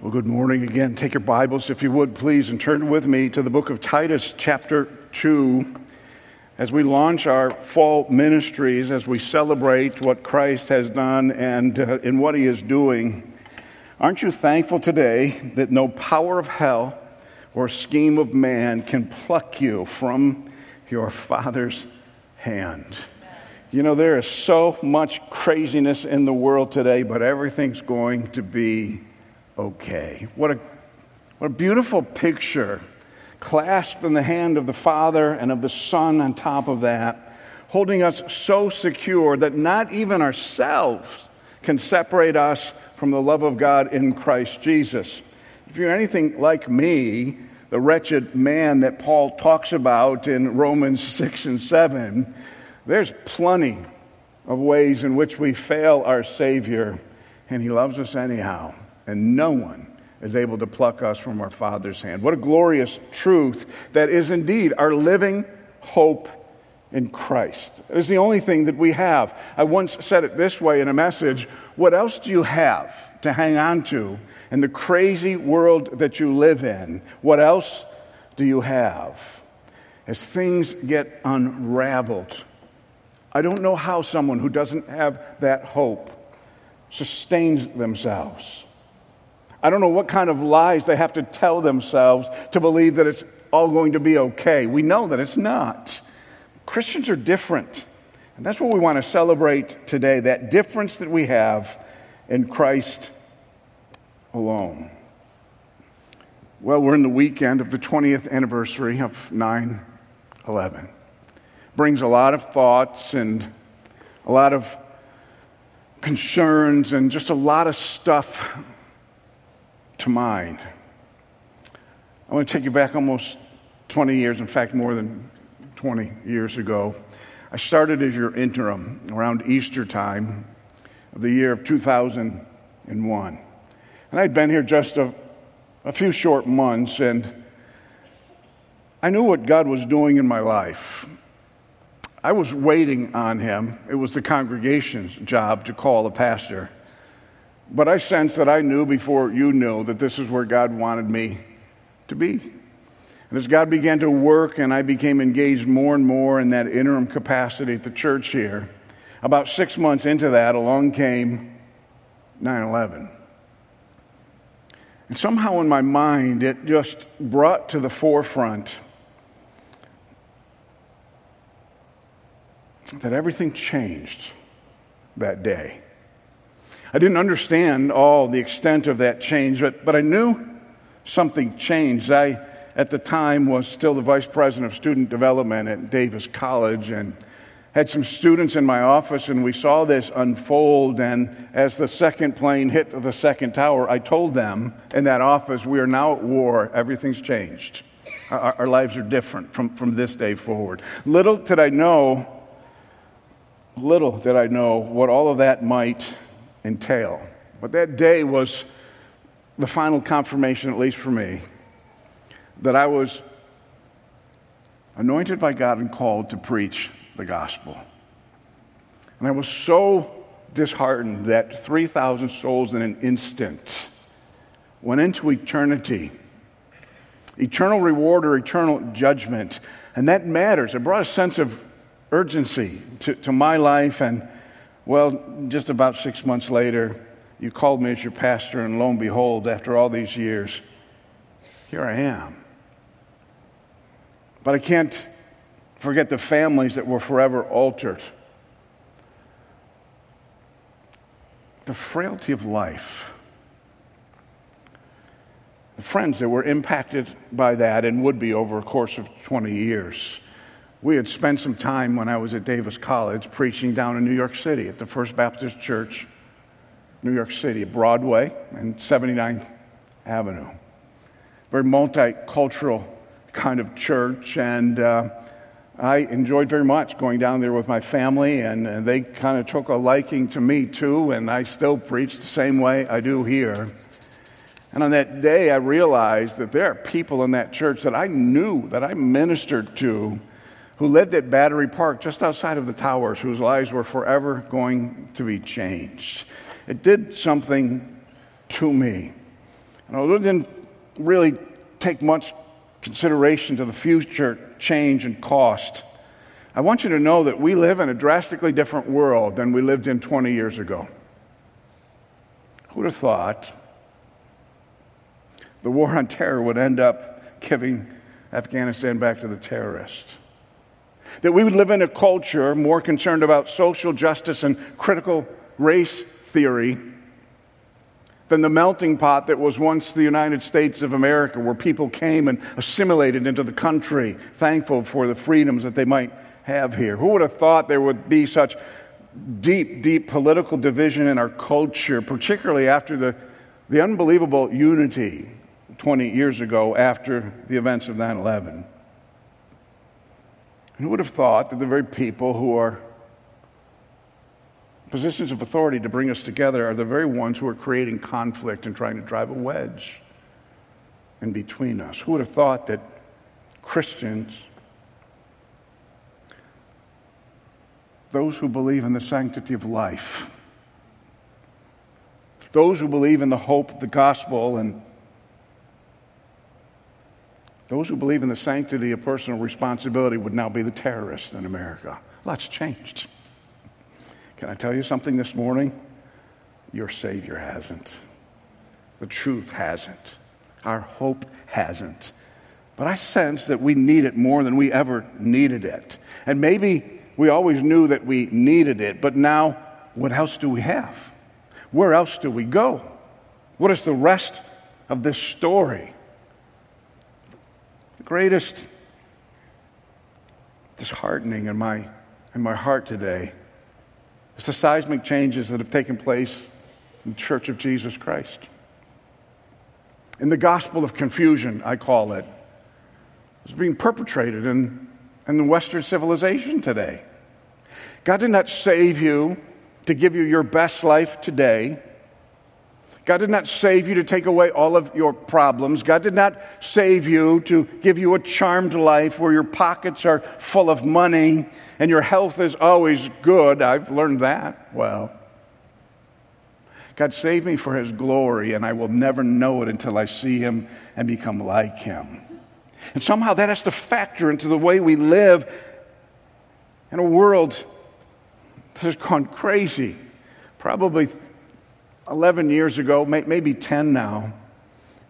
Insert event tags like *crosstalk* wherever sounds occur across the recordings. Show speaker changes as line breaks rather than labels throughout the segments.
Well, good morning again. Take your Bibles, if you would, please, and turn with me to the book of Titus, chapter 2. As we launch our fall ministries, as we celebrate what Christ has done and uh, in what he is doing, aren't you thankful today that no power of hell or scheme of man can pluck you from your Father's hand? You know, there is so much craziness in the world today, but everything's going to be okay. What a, what a beautiful picture. Clasped in the hand of the Father and of the Son on top of that, holding us so secure that not even ourselves can separate us from the love of God in Christ Jesus. If you're anything like me, the wretched man that Paul talks about in Romans 6 and 7, there's plenty of ways in which we fail our Savior, and He loves us anyhow and no one is able to pluck us from our Father's hand. What a glorious truth that is indeed our living hope in Christ. It is the only thing that we have. I once said it this way in a message What else do you have to hang on to in the crazy world that you live in? What else do you have? As things get unraveled, I don't know how someone who doesn't have that hope sustains themselves. I don't know what kind of lies they have to tell themselves to believe that it's all going to be okay. We know that it's not. Christians are different. And that's what we want to celebrate today that difference that we have in Christ alone. Well, we're in the weekend of the 20th anniversary of 9 11. Brings a lot of thoughts and a lot of concerns and just a lot of stuff to mind. I want to take you back almost 20 years, in fact, more than 20 years ago. I started as your interim around Easter time of the year of 2001. And I'd been here just a, a few short months, and I knew what God was doing in my life. I was waiting on Him. It was the congregation's job to call a pastor. But I sensed that I knew before you knew that this is where God wanted me to be. And as God began to work and I became engaged more and more in that interim capacity at the church here, about six months into that, along came 9 11. And somehow in my mind, it just brought to the forefront that everything changed that day. I didn't understand all the extent of that change, but, but I knew something changed. I, at the time, was still the vice president of student development at Davis College and had some students in my office, and we saw this unfold. And as the second plane hit the second tower, I told them in that office, We are now at war, everything's changed. Our, our lives are different from, from this day forward. Little did I know, little did I know what all of that might entail. But that day was the final confirmation, at least for me, that I was anointed by God and called to preach the gospel. And I was so disheartened that 3,000 souls in an instant went into eternity eternal reward or eternal judgment. And that matters. It brought a sense of urgency to, to my life and well, just about six months later, you called me as your pastor, and lo and behold, after all these years, here I am. But I can't forget the families that were forever altered. The frailty of life. The friends that were impacted by that and would be over a course of 20 years. We had spent some time when I was at Davis College preaching down in New York City at the First Baptist Church, New York City, Broadway and 79th Avenue. Very multicultural kind of church, and uh, I enjoyed very much going down there with my family, and, and they kind of took a liking to me too, and I still preach the same way I do here. And on that day, I realized that there are people in that church that I knew, that I ministered to, who lived at Battery Park just outside of the towers, whose lives were forever going to be changed. It did something to me. And although it didn't really take much consideration to the future change and cost, I want you to know that we live in a drastically different world than we lived in 20 years ago. Who would have thought the war on terror would end up giving Afghanistan back to the terrorists? That we would live in a culture more concerned about social justice and critical race theory than the melting pot that was once the United States of America, where people came and assimilated into the country, thankful for the freedoms that they might have here. Who would have thought there would be such deep, deep political division in our culture, particularly after the, the unbelievable unity 20 years ago after the events of 9 11? And who would have thought that the very people who are positions of authority to bring us together are the very ones who are creating conflict and trying to drive a wedge in between us. Who would have thought that Christians, those who believe in the sanctity of life, those who believe in the hope of the gospel, and those who believe in the sanctity of personal responsibility would now be the terrorists in America. Lots changed. Can I tell you something this morning? Your Savior hasn't. The truth hasn't. Our hope hasn't. But I sense that we need it more than we ever needed it. And maybe we always knew that we needed it, but now what else do we have? Where else do we go? What is the rest of this story? Greatest disheartening in my, in my heart today is the seismic changes that have taken place in the Church of Jesus Christ. In the gospel of confusion, I call it, is being perpetrated in, in the Western civilization today. God did not save you to give you your best life today. God did not save you to take away all of your problems. God did not save you to give you a charmed life where your pockets are full of money and your health is always good. I've learned that well. God saved me for His glory, and I will never know it until I see Him and become like Him. And somehow that has to factor into the way we live in a world that has gone crazy. Probably 11 years ago, maybe 10 now,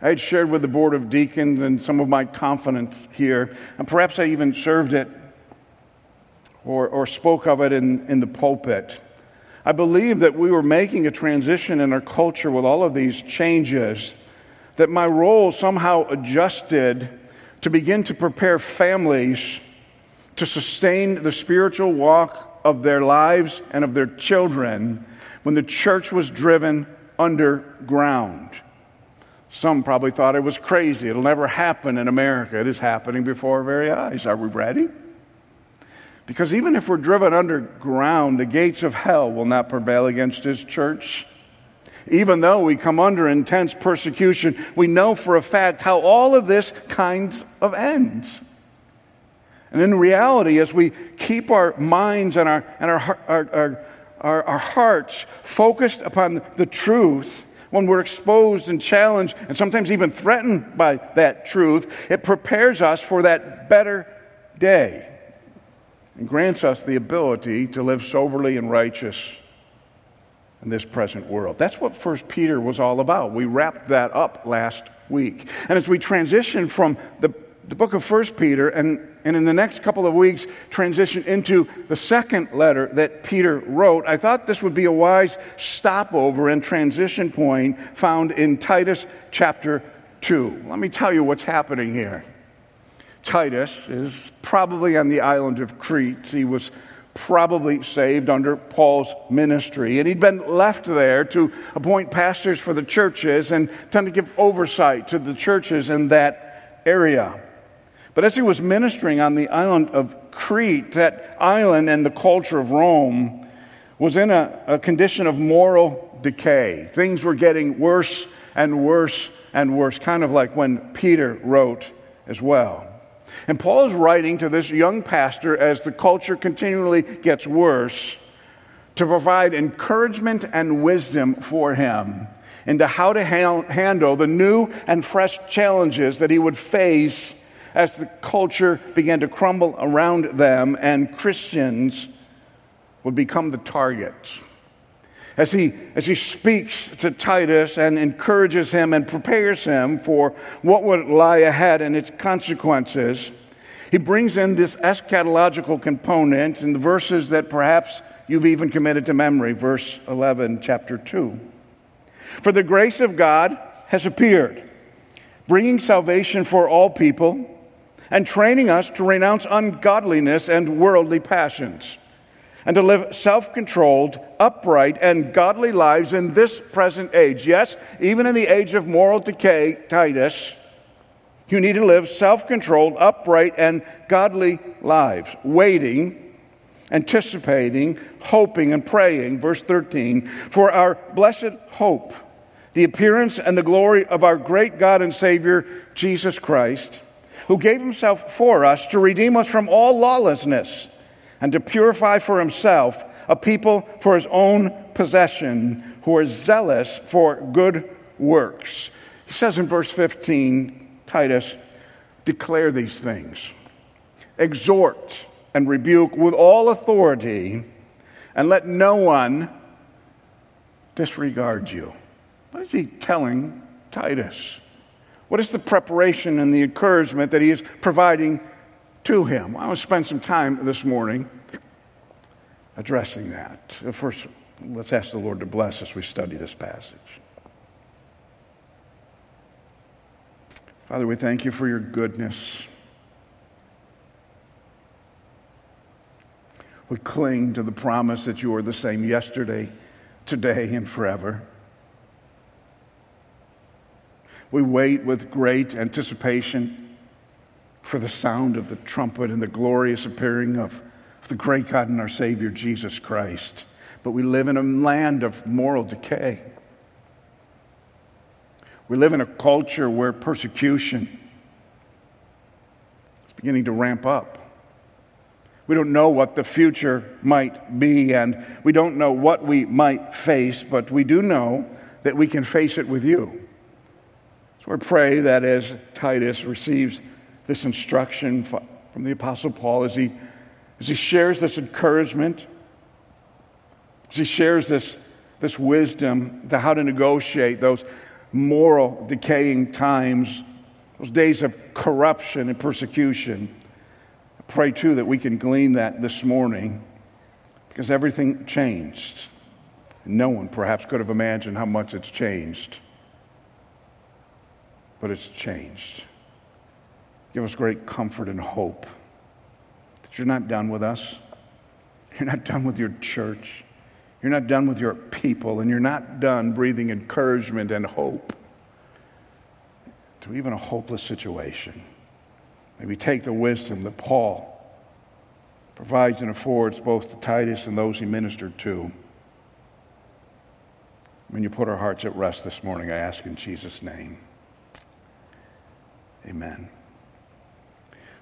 I had shared with the Board of Deacons and some of my confidence here, and perhaps I even served it or, or spoke of it in, in the pulpit. I believe that we were making a transition in our culture with all of these changes, that my role somehow adjusted to begin to prepare families to sustain the spiritual walk of their lives and of their children when the church was driven underground. Some probably thought it was crazy. It'll never happen in America. It is happening before our very eyes. Are we ready? Because even if we're driven underground, the gates of hell will not prevail against his church. Even though we come under intense persecution, we know for a fact how all of this kind of ends. And in reality, as we keep our minds and our, and our, our, our, our hearts focused upon the truth, when we're exposed and challenged and sometimes even threatened by that truth, it prepares us for that better day and grants us the ability to live soberly and righteous in this present world. That's what First Peter was all about. We wrapped that up last week. And as we transition from the, the book of First Peter and, and in the next couple of weeks transition into the second letter that Peter wrote, I thought this would be a wise stopover and transition point found in Titus chapter 2. Let me tell you what's happening here. Titus is probably on the island of Crete. He was probably saved under Paul's ministry. And he'd been left there to appoint pastors for the churches and tend to give oversight to the churches in that area. But as he was ministering on the island of Crete, that island and the culture of Rome was in a, a condition of moral decay. Things were getting worse and worse and worse, kind of like when Peter wrote as well. And Paul is writing to this young pastor as the culture continually gets worse to provide encouragement and wisdom for him into how to ha- handle the new and fresh challenges that he would face as the culture began to crumble around them and Christians would become the target. As he, as he speaks to Titus and encourages him and prepares him for what would lie ahead and its consequences, he brings in this eschatological component in the verses that perhaps you've even committed to memory, verse 11, chapter 2. For the grace of God has appeared, bringing salvation for all people and training us to renounce ungodliness and worldly passions and to live self controlled, upright, and godly lives in this present age. Yes, even in the age of moral decay, Titus, you need to live self controlled, upright, and godly lives, waiting, anticipating, hoping, and praying. Verse 13 For our blessed hope, the appearance and the glory of our great God and Savior, Jesus Christ, who gave himself for us to redeem us from all lawlessness and to purify for himself a people for his own possession who are zealous for good works. He says in verse 15, Titus, declare these things, exhort and rebuke with all authority, and let no one disregard you. What is he telling Titus? What is the preparation and the encouragement that he is providing to him? I want to spend some time this morning addressing that. First, let's ask the Lord to bless as we study this passage. Father, we thank you for your goodness. We cling to the promise that you are the same yesterday, today, and forever. We wait with great anticipation for the sound of the trumpet and the glorious appearing of the great God and our Savior, Jesus Christ. But we live in a land of moral decay. We live in a culture where persecution is beginning to ramp up. We don't know what the future might be, and we don't know what we might face, but we do know that we can face it with you. So I pray that as Titus receives this instruction from the Apostle Paul, as he, as he shares this encouragement, as he shares this, this wisdom to how to negotiate those moral decaying times, those days of corruption and persecution. I pray too that we can glean that this morning because everything changed. No one perhaps could have imagined how much it's changed, but it's changed. Give us great comfort and hope that you're not done with us, you're not done with your church. You're not done with your people, and you're not done breathing encouragement and hope to even a hopeless situation. Maybe take the wisdom that Paul provides and affords both to Titus and those he ministered to. When you put our hearts at rest this morning, I ask in Jesus' name. Amen.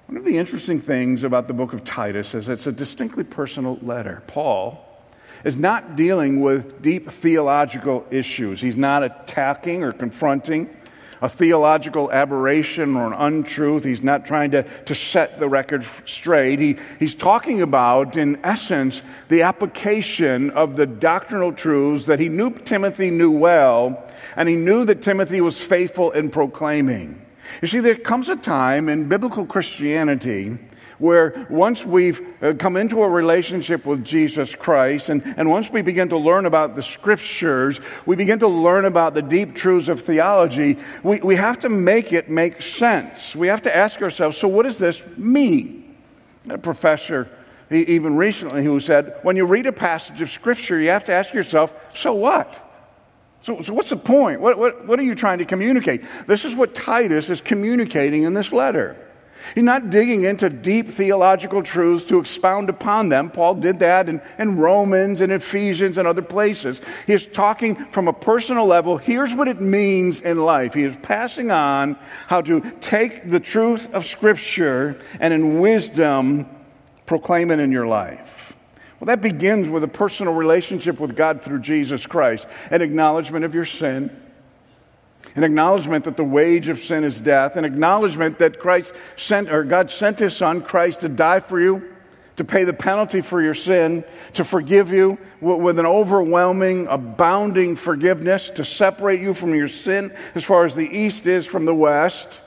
One of the interesting things about the book of Titus is it's a distinctly personal letter. Paul is not dealing with deep theological issues. He's not attacking or confronting a theological aberration or an untruth. He's not trying to, to set the record straight. He, he's talking about, in essence, the application of the doctrinal truths that he knew Timothy knew well, and he knew that Timothy was faithful in proclaiming. You see, there comes a time in biblical Christianity where once we've uh, come into a relationship with Jesus Christ and, and once we begin to learn about the scriptures, we begin to learn about the deep truths of theology, we, we have to make it make sense. We have to ask ourselves so, what does this mean? A professor, even recently, who said, when you read a passage of scripture, you have to ask yourself, so what? So, so what's the point? What, what, what are you trying to communicate? This is what Titus is communicating in this letter. He's not digging into deep theological truths to expound upon them. Paul did that in, in Romans and Ephesians and other places. He is talking from a personal level. Here's what it means in life. He is passing on how to take the truth of Scripture and in wisdom proclaim it in your life. Well, that begins with a personal relationship with God through Jesus Christ, an acknowledgement of your sin an acknowledgement that the wage of sin is death, an acknowledgement that Christ sent, or God sent his son, Christ, to die for you, to pay the penalty for your sin, to forgive you with an overwhelming, abounding forgiveness, to separate you from your sin as far as the east is from the west,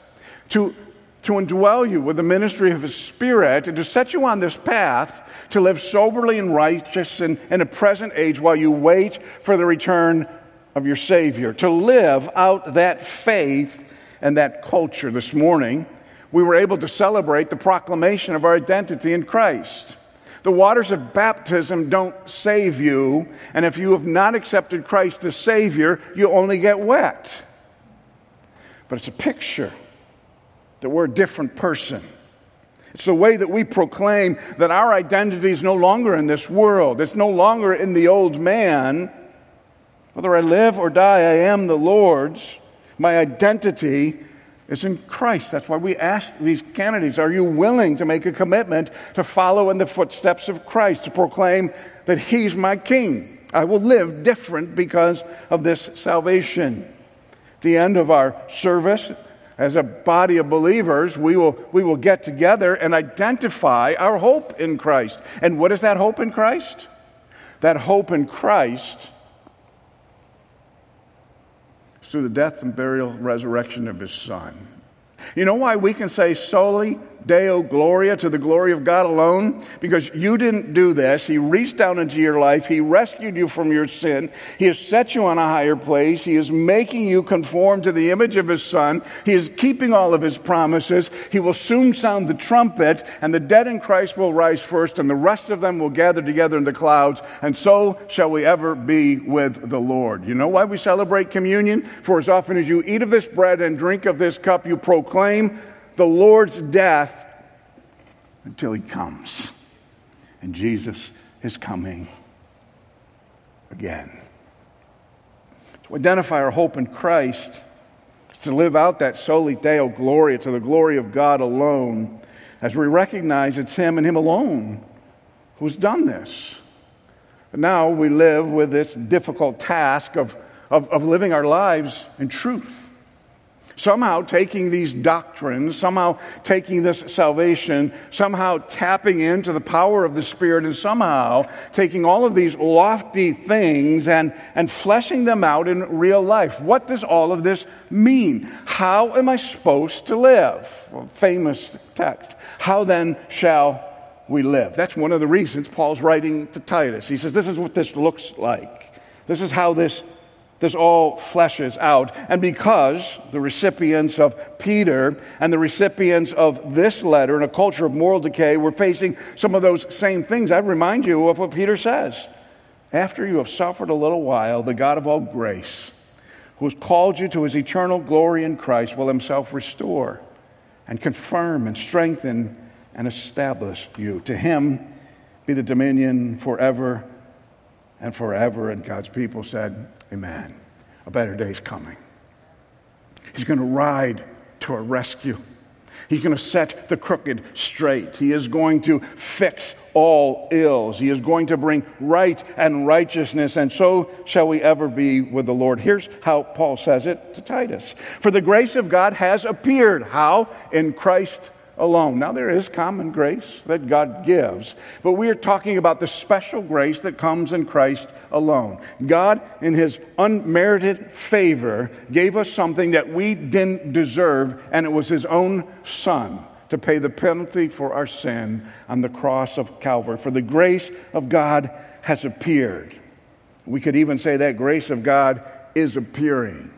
to, to indwell you with the ministry of his spirit, and to set you on this path to live soberly and righteous in, in a present age while you wait for the return of your Savior, to live out that faith and that culture. This morning, we were able to celebrate the proclamation of our identity in Christ. The waters of baptism don't save you, and if you have not accepted Christ as Savior, you only get wet. But it's a picture that we're a different person. It's the way that we proclaim that our identity is no longer in this world. It's no longer in the old man. Whether I live or die, I am the Lord's. My identity is in Christ. That's why we ask these candidates Are you willing to make a commitment to follow in the footsteps of Christ, to proclaim that He's my King? I will live different because of this salvation. At the end of our service, as a body of believers, we will, we will get together and identify our hope in Christ. And what is that hope in Christ? That hope in Christ is through the death and burial, resurrection of his Son. You know why we can say soli Deo Gloria to the glory of God alone? Because you didn't do this. He reached down into your life. He rescued you from your sin. He has set you on a higher place. He is making you conform to the image of His Son. He is keeping all of His promises. He will soon sound the trumpet, and the dead in Christ will rise first, and the rest of them will gather together in the clouds, and so shall we ever be with the Lord. You know why we celebrate communion? For as often as you eat of this bread and drink of this cup, you proclaim the Lord's death until he comes. And Jesus is coming again. To identify our hope in Christ is to live out that soli deo gloria to the glory of God alone as we recognize it's him and him alone who's done this. But now we live with this difficult task of, of, of living our lives in truth somehow taking these doctrines, somehow taking this salvation, somehow tapping into the power of the Spirit, and somehow taking all of these lofty things and, and fleshing them out in real life. What does all of this mean? How am I supposed to live? Famous text. How then shall we live? That's one of the reasons Paul's writing to Titus. He says, This is what this looks like. This is how this this all fleshes out. And because the recipients of Peter and the recipients of this letter in a culture of moral decay were facing some of those same things, I remind you of what Peter says. After you have suffered a little while, the God of all grace, who has called you to his eternal glory in Christ, will himself restore and confirm and strengthen and establish you. To him be the dominion forever and forever. And God's people said, Amen. A better day is coming. He's going to ride to a rescue. He's going to set the crooked straight. He is going to fix all ills. He is going to bring right and righteousness, and so shall we ever be with the Lord. Here's how Paul says it to Titus For the grace of God has appeared. How? In Christ alone. Now, there is common grace that God gives, but we are talking about the special grace that comes in Christ alone. God, in His unmerited favor, gave us something that we didn't deserve, and it was His own Son to pay the penalty for our sin on the cross of Calvary. For the grace of God has appeared. We could even say that grace of God is appearing.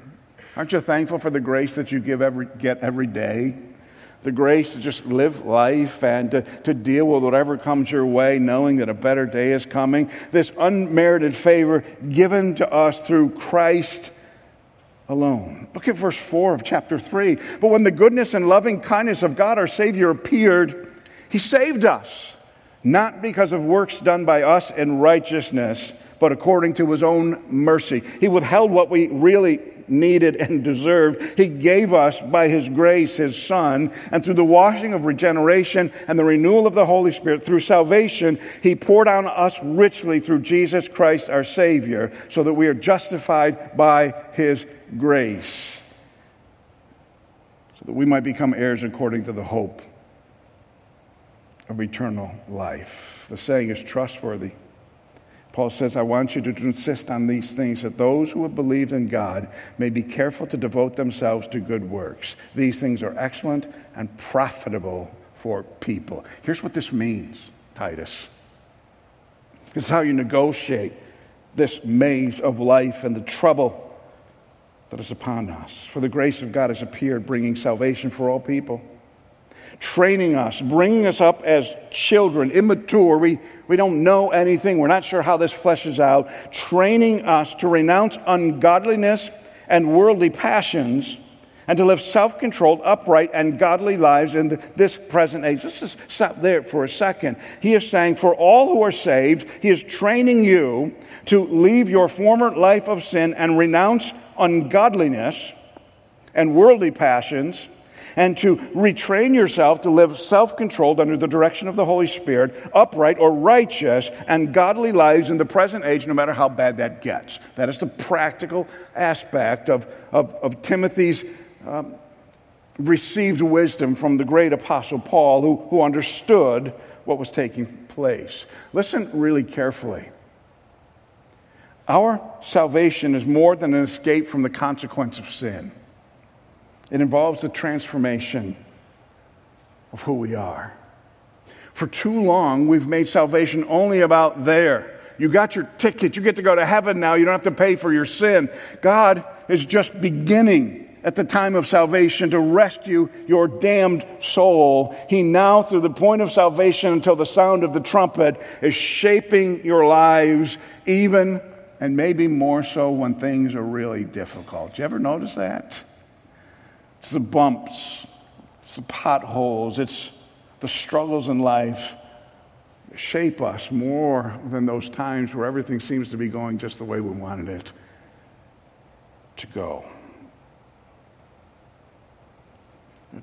Aren't you thankful for the grace that you give every, get every day? The grace to just live life and to, to deal with whatever comes your way, knowing that a better day is coming. This unmerited favor given to us through Christ alone. Look at verse 4 of chapter 3. But when the goodness and loving kindness of God our Savior appeared, He saved us, not because of works done by us in righteousness, but according to His own mercy. He withheld what we really needed and deserved, He gave us by His grace His Son. And through the washing of regeneration and the renewal of the Holy Spirit, through salvation, He poured on us richly through Jesus Christ our Savior, so that we are justified by His grace. so that we might become heirs according to the hope of eternal life. The saying is trustworthy. Paul says, I want you to insist on these things that those who have believed in God may be careful to devote themselves to good works. These things are excellent and profitable for people. Here's what this means, Titus. This is how you negotiate this maze of life and the trouble that is upon us. For the grace of God has appeared, bringing salvation for all people training us, bringing us up as children, immature. We, we don't know anything. We're not sure how this fleshes out. Training us to renounce ungodliness and worldly passions and to live self controlled, upright, and godly lives in the, this present age. Let's just stop there for a second. He is saying, For all who are saved, He is training you to leave your former life of sin and renounce ungodliness and worldly passions and to retrain yourself to live self controlled under the direction of the Holy Spirit, upright or righteous and godly lives in the present age, no matter how bad that gets. That is the practical aspect of, of, of Timothy's. Um, received wisdom from the great apostle Paul, who, who understood what was taking place. Listen really carefully. Our salvation is more than an escape from the consequence of sin. It involves the transformation of who we are. For too long, we've made salvation only about there. You got your ticket. You get to go to heaven now. You don't have to pay for your sin. God is just beginning at the time of salvation to rescue your damned soul. He now, through the point of salvation until the sound of the trumpet, is shaping your lives, even and maybe more so when things are really difficult. You ever notice that? It's the bumps, it's the potholes, it's the struggles in life shape us more than those times where everything seems to be going just the way we wanted it to go.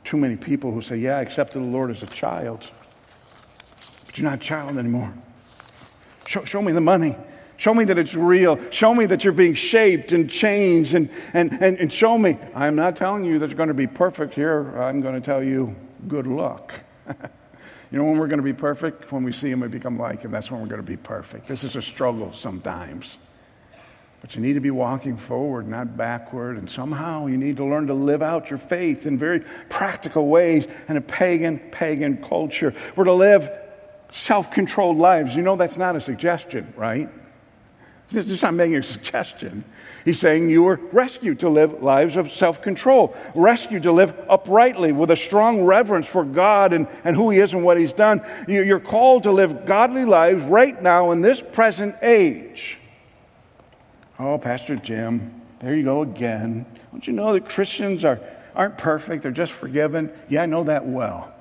Too many people who say, Yeah, I accepted the Lord as a child, but you're not a child anymore. Show, show me the money. Show me that it's real. Show me that you're being shaped and changed. And, and, and, and show me. I'm not telling you that you're going to be perfect here. I'm going to tell you, good luck. *laughs* you know when we're going to be perfect? When we see Him, we become like Him. That's when we're going to be perfect. This is a struggle sometimes. But you need to be walking forward, not backward. And somehow you need to learn to live out your faith in very practical ways in a pagan, pagan culture. We're to live self controlled lives. You know that's not a suggestion, right? He's just not making a suggestion. He's saying you were rescued to live lives of self control, rescued to live uprightly with a strong reverence for God and, and who He is and what He's done. You're called to live godly lives right now in this present age. Oh, Pastor Jim, there you go again. Don't you know that Christians are, aren't perfect? They're just forgiven? Yeah, I know that well.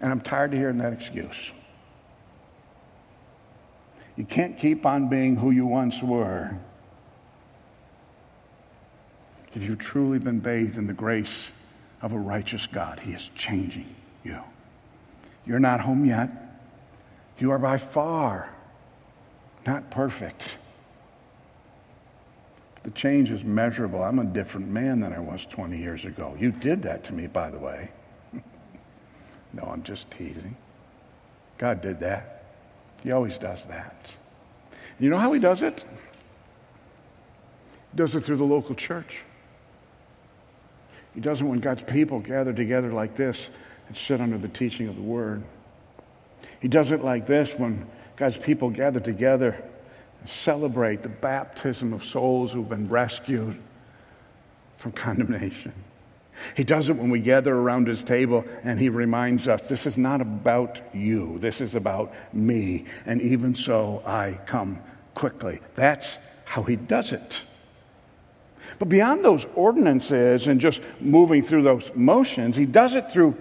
And I'm tired of hearing that excuse. You can't keep on being who you once were if you've truly been bathed in the grace of a righteous God. He is changing you. You're not home yet. You are by far not perfect. The change is measurable. I'm a different man than I was 20 years ago. You did that to me, by the way. *laughs* no, I'm just teasing. God did that. He always does that. You know how he does it? He does it through the local church. He does it when God's people gather together like this and sit under the teaching of the word. He does it like this when God's people gather together and celebrate the baptism of souls who've been rescued from condemnation. He does it when we gather around his table and he reminds us this is not about you, this is about me. And even so, I come quickly. That's how he does it. But beyond those ordinances and just moving through those motions, he does it through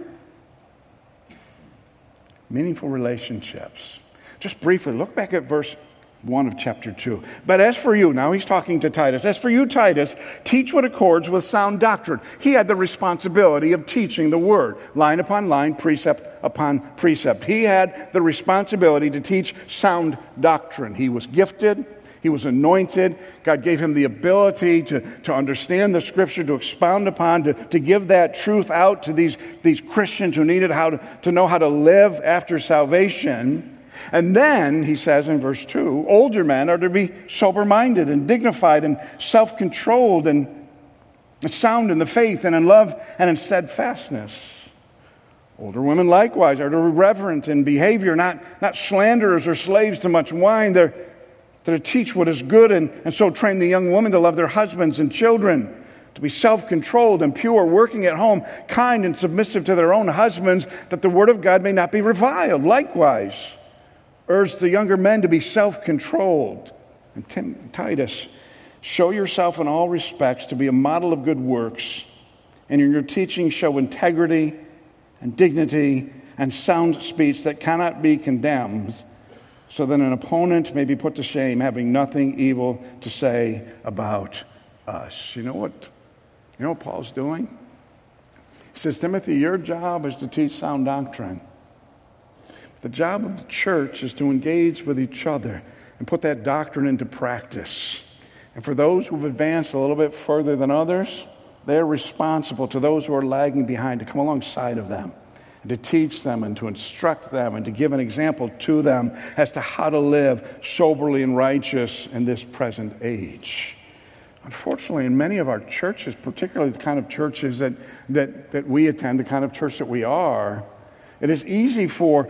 meaningful relationships. Just briefly, look back at verse 1 of chapter 2. But as for you, now he's talking to Titus, as for you, Titus, teach what accords with sound doctrine. He had the responsibility of teaching the word, line upon line, precept upon precept. He had the responsibility to teach sound doctrine. He was gifted, He was anointed. God gave him the ability to, to understand the scripture, to expound upon, to, to give that truth out to these, these Christians who needed how to, to know how to live after salvation. And then, he says in verse 2, older men are to be sober minded and dignified and self controlled and sound in the faith and in love and in steadfastness. Older women likewise are to be reverent in behavior, not, not slanderers or slaves to much wine. They're, they're to teach what is good and, and so train the young women to love their husbands and children, to be self controlled and pure, working at home, kind and submissive to their own husbands, that the word of God may not be reviled. Likewise, urge the younger men to be self controlled. And Tim, Titus, show yourself in all respects to be a model of good works, and in your teaching, show integrity and dignity and sound speech that cannot be condemned, so that an opponent may be put to shame, having nothing evil to say about us. You know what? You know what Paul's doing? He says, Timothy, your job is to teach sound doctrine. The job of the church is to engage with each other and put that doctrine into practice. And for those who've advanced a little bit further than others, they're responsible to those who are lagging behind to come alongside of them and to teach them and to instruct them and to give an example to them as to how to live soberly and righteous in this present age. Unfortunately, in many of our churches, particularly the kind of churches that, that, that we attend, the kind of church that we are, it is easy for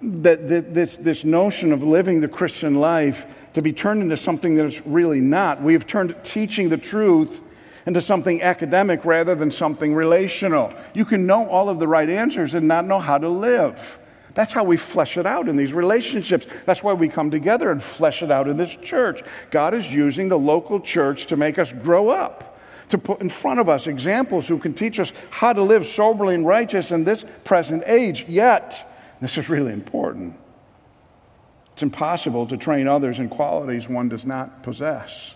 that this, this notion of living the Christian life to be turned into something that it's really not. We have turned teaching the truth into something academic rather than something relational. You can know all of the right answers and not know how to live. That's how we flesh it out in these relationships. That's why we come together and flesh it out in this church. God is using the local church to make us grow up, to put in front of us examples who can teach us how to live soberly and righteous in this present age. Yet, this is really important. It's impossible to train others in qualities one does not possess.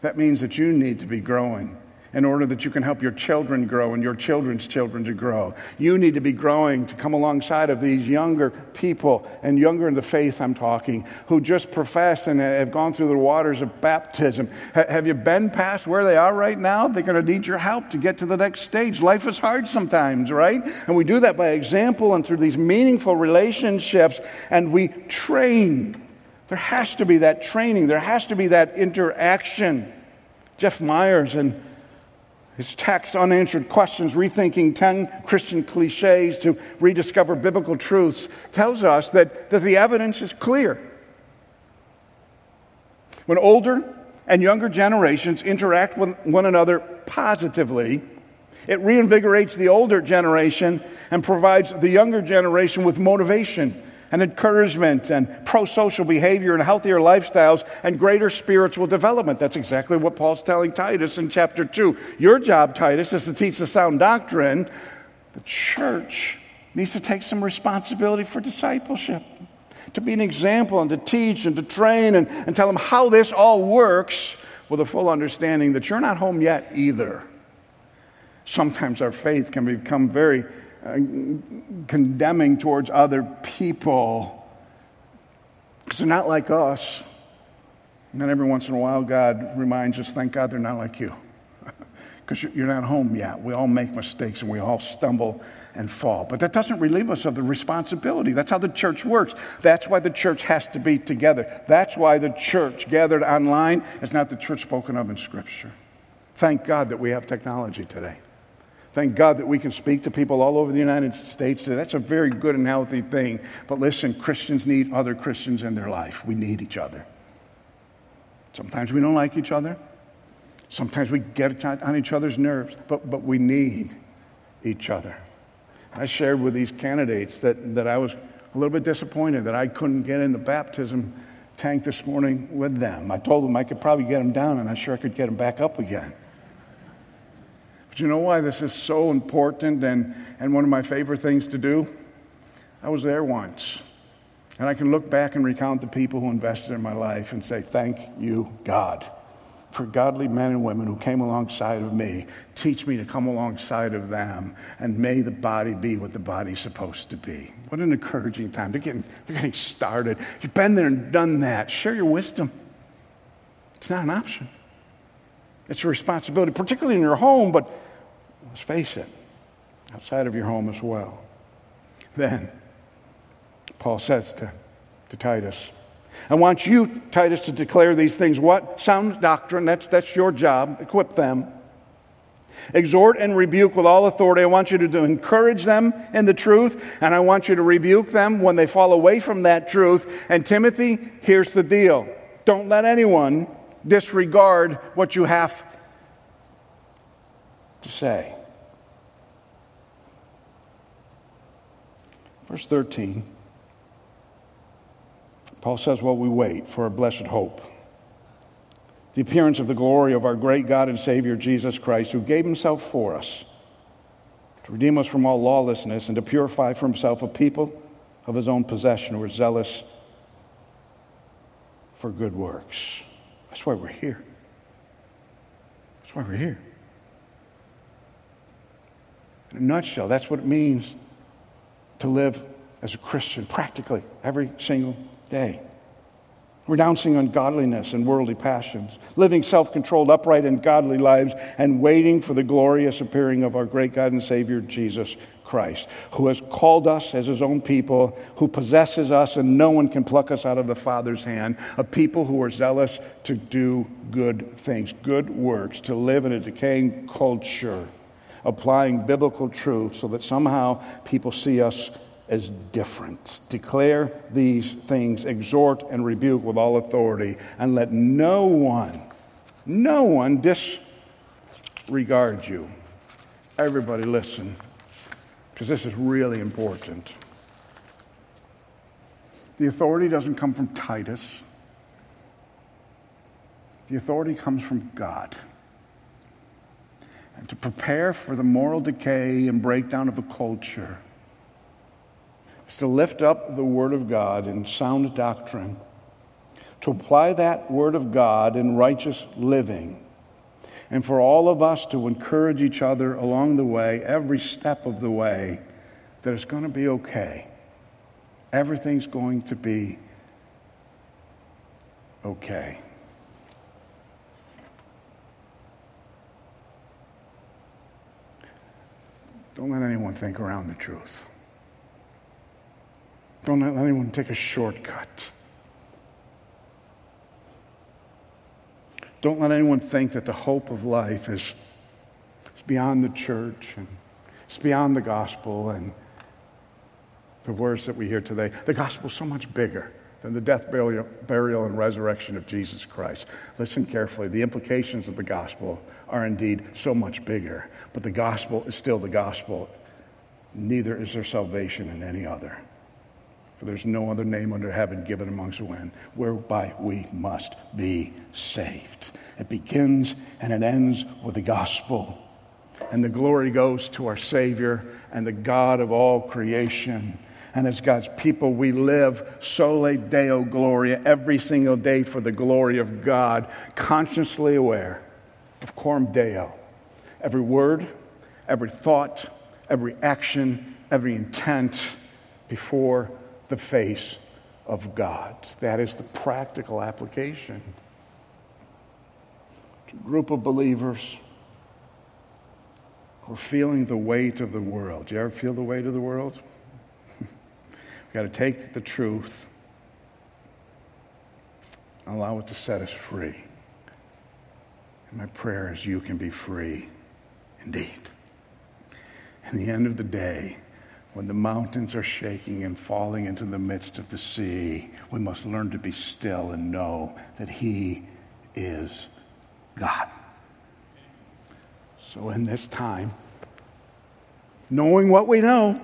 That means that you need to be growing in order that you can help your children grow and your children's children to grow. You need to be growing to come alongside of these younger people and younger in the faith, I'm talking, who just profess and have gone through the waters of baptism. have you been past where they are right now? They're going to need your help to get to the next stage. Life is hard sometimes, right? And we do that by example and through these meaningful relationships, and we train. There has to be that training, there has to be that interaction. Jeff Myers and his text, Unanswered Questions Rethinking 10 Christian Cliches to Rediscover Biblical Truths, tells us that, that the evidence is clear. When older and younger generations interact with one another positively, it reinvigorates the older generation and provides the younger generation with motivation and encouragement and pro social behavior and healthier lifestyles and greater spiritual development. That's exactly what Paul's telling Titus in chapter 2. Your job, Titus, is to teach the sound doctrine. The church needs to take some responsibility for discipleship, to be an example and to teach and to train and, and tell them how this all works with a full understanding that you're not home yet either. Sometimes our faith can become very uh, condemning towards other people because they're not like us. And then every once in a while, God reminds us, thank God they're not like you. *laughs* Because you're not home yet. We all make mistakes and we all stumble and fall. But that doesn't relieve us of the responsibility. That's how the church works. That's why the church has to be together. That's why the church gathered online is not the church spoken of in Scripture. Thank God that we have technology today. Thank God that we can speak to people all over the United States. That's a very good and healthy thing. But listen, Christians need other Christians in their life. We need each other. Sometimes we don't like each other. Sometimes we get on each other's nerves, but, but we need each other. I shared with these candidates that, that I was a little bit disappointed that I couldn't get in the baptism tank this morning with them. I told them I could probably get them down, and I'm sure I could get them back up again. But you know why this is so important and, and one of my favorite things to do? I was there once. And I can look back and recount the people who invested in my life and say, Thank you, God, for godly men and women who came alongside of me. Teach me to come alongside of them. And may the body be what the body's supposed to be. What an encouraging time. They're getting, they're getting started. You've been there and done that. Share your wisdom. It's not an option. It's a responsibility, particularly in your home, but let's face it, outside of your home as well. Then, Paul says to, to Titus, I want you, Titus, to declare these things what? Sound doctrine. That's, that's your job. Equip them. Exhort and rebuke with all authority. I want you to, to encourage them in the truth, and I want you to rebuke them when they fall away from that truth. And Timothy, here's the deal don't let anyone disregard what you have to say. Verse 13. Paul says, Well, we wait for a blessed hope. The appearance of the glory of our great God and Savior Jesus Christ, who gave himself for us to redeem us from all lawlessness and to purify for himself a people of his own possession who are zealous for good works. That's why we're here. That's why we're here. In a nutshell, that's what it means to live as a Christian practically every single day. Renouncing ungodliness and worldly passions, living self controlled, upright, and godly lives, and waiting for the glorious appearing of our great God and Savior, Jesus Christ, who has called us as his own people, who possesses us, and no one can pluck us out of the Father's hand, a people who are zealous to do good things, good works, to live in a decaying culture, applying biblical truth so that somehow people see us as different. Declare these things, exhort and rebuke with all authority, and let no one, no one disregard you. Everybody listen, because this is really important. The authority doesn't come from Titus. The authority comes from God. And to prepare for the moral decay and breakdown of a culture, is to lift up the Word of God in sound doctrine, to apply that Word of God in righteous living, and for all of us to encourage each other along the way, every step of the way, that it's going to be okay. Everything's going to be okay. Don't let anyone think around the truth. Don't let anyone take a shortcut. Don't let anyone think that the hope of life is, is beyond the church and it's beyond the gospel and the words that we hear today. The gospel is so much bigger than the death, burial, burial, and resurrection of Jesus Christ. Listen carefully. The implications of the gospel are indeed so much bigger, but the gospel is still the gospel. Neither is there salvation in any other. For there's no other name under heaven given amongst men whereby we must be saved. It begins and it ends with the gospel. And the glory goes to our Savior and the God of all creation. And as God's people, we live soli deo gloria every single day for the glory of God, consciously aware of coram deo. Every word, every thought, every action, every intent before the face of God. That is the practical application. To a group of believers who are feeling the weight of the world. Do you ever feel the weight of the world? We've got to take the truth and allow it to set us free. And my prayer is you can be free indeed. In the end of the day, when the mountains are shaking and falling into the midst of the sea, we must learn to be still and know that He is God. So, in this time, knowing what we know,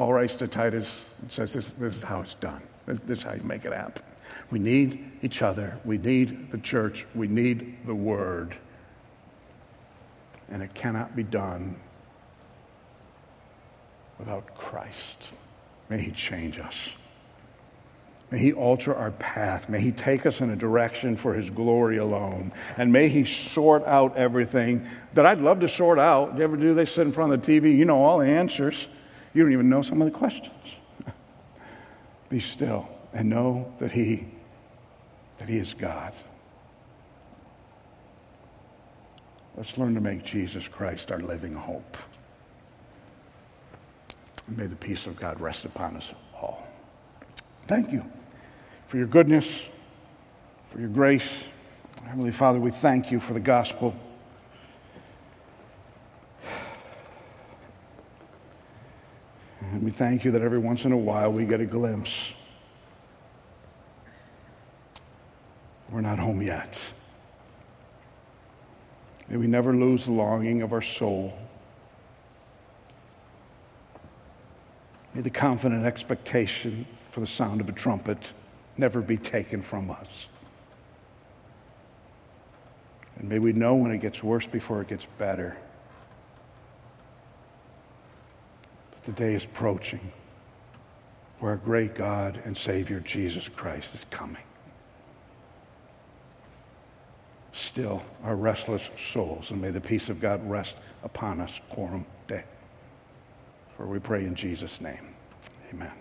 Paul writes to Titus and says, This, this is how it's done. This, this is how you make it happen. We need each other. We need the church. We need the word. And it cannot be done without Christ. May He change us. May He alter our path. May He take us in a direction for His glory alone. And may He sort out everything that I'd love to sort out. Do You ever do? They sit in front of the TV, you know all the answers. You don't even know some of the questions. *laughs* Be still and know that He, that He is God. Let's learn to make Jesus Christ our living hope. And may the peace of God rest upon us all. Thank you for your goodness, for your grace. Heavenly Father, we thank you for the gospel. And we thank you that every once in a while we get a glimpse. We're not home yet. May we never lose the longing of our soul. May the confident expectation for the sound of a trumpet never be taken from us. And may we know when it gets worse before it gets better. That the day is approaching where our great God and Savior Jesus Christ is coming. Still, our restless souls, and may the peace of God rest upon us, coram deo. For we pray in Jesus' name. Amen.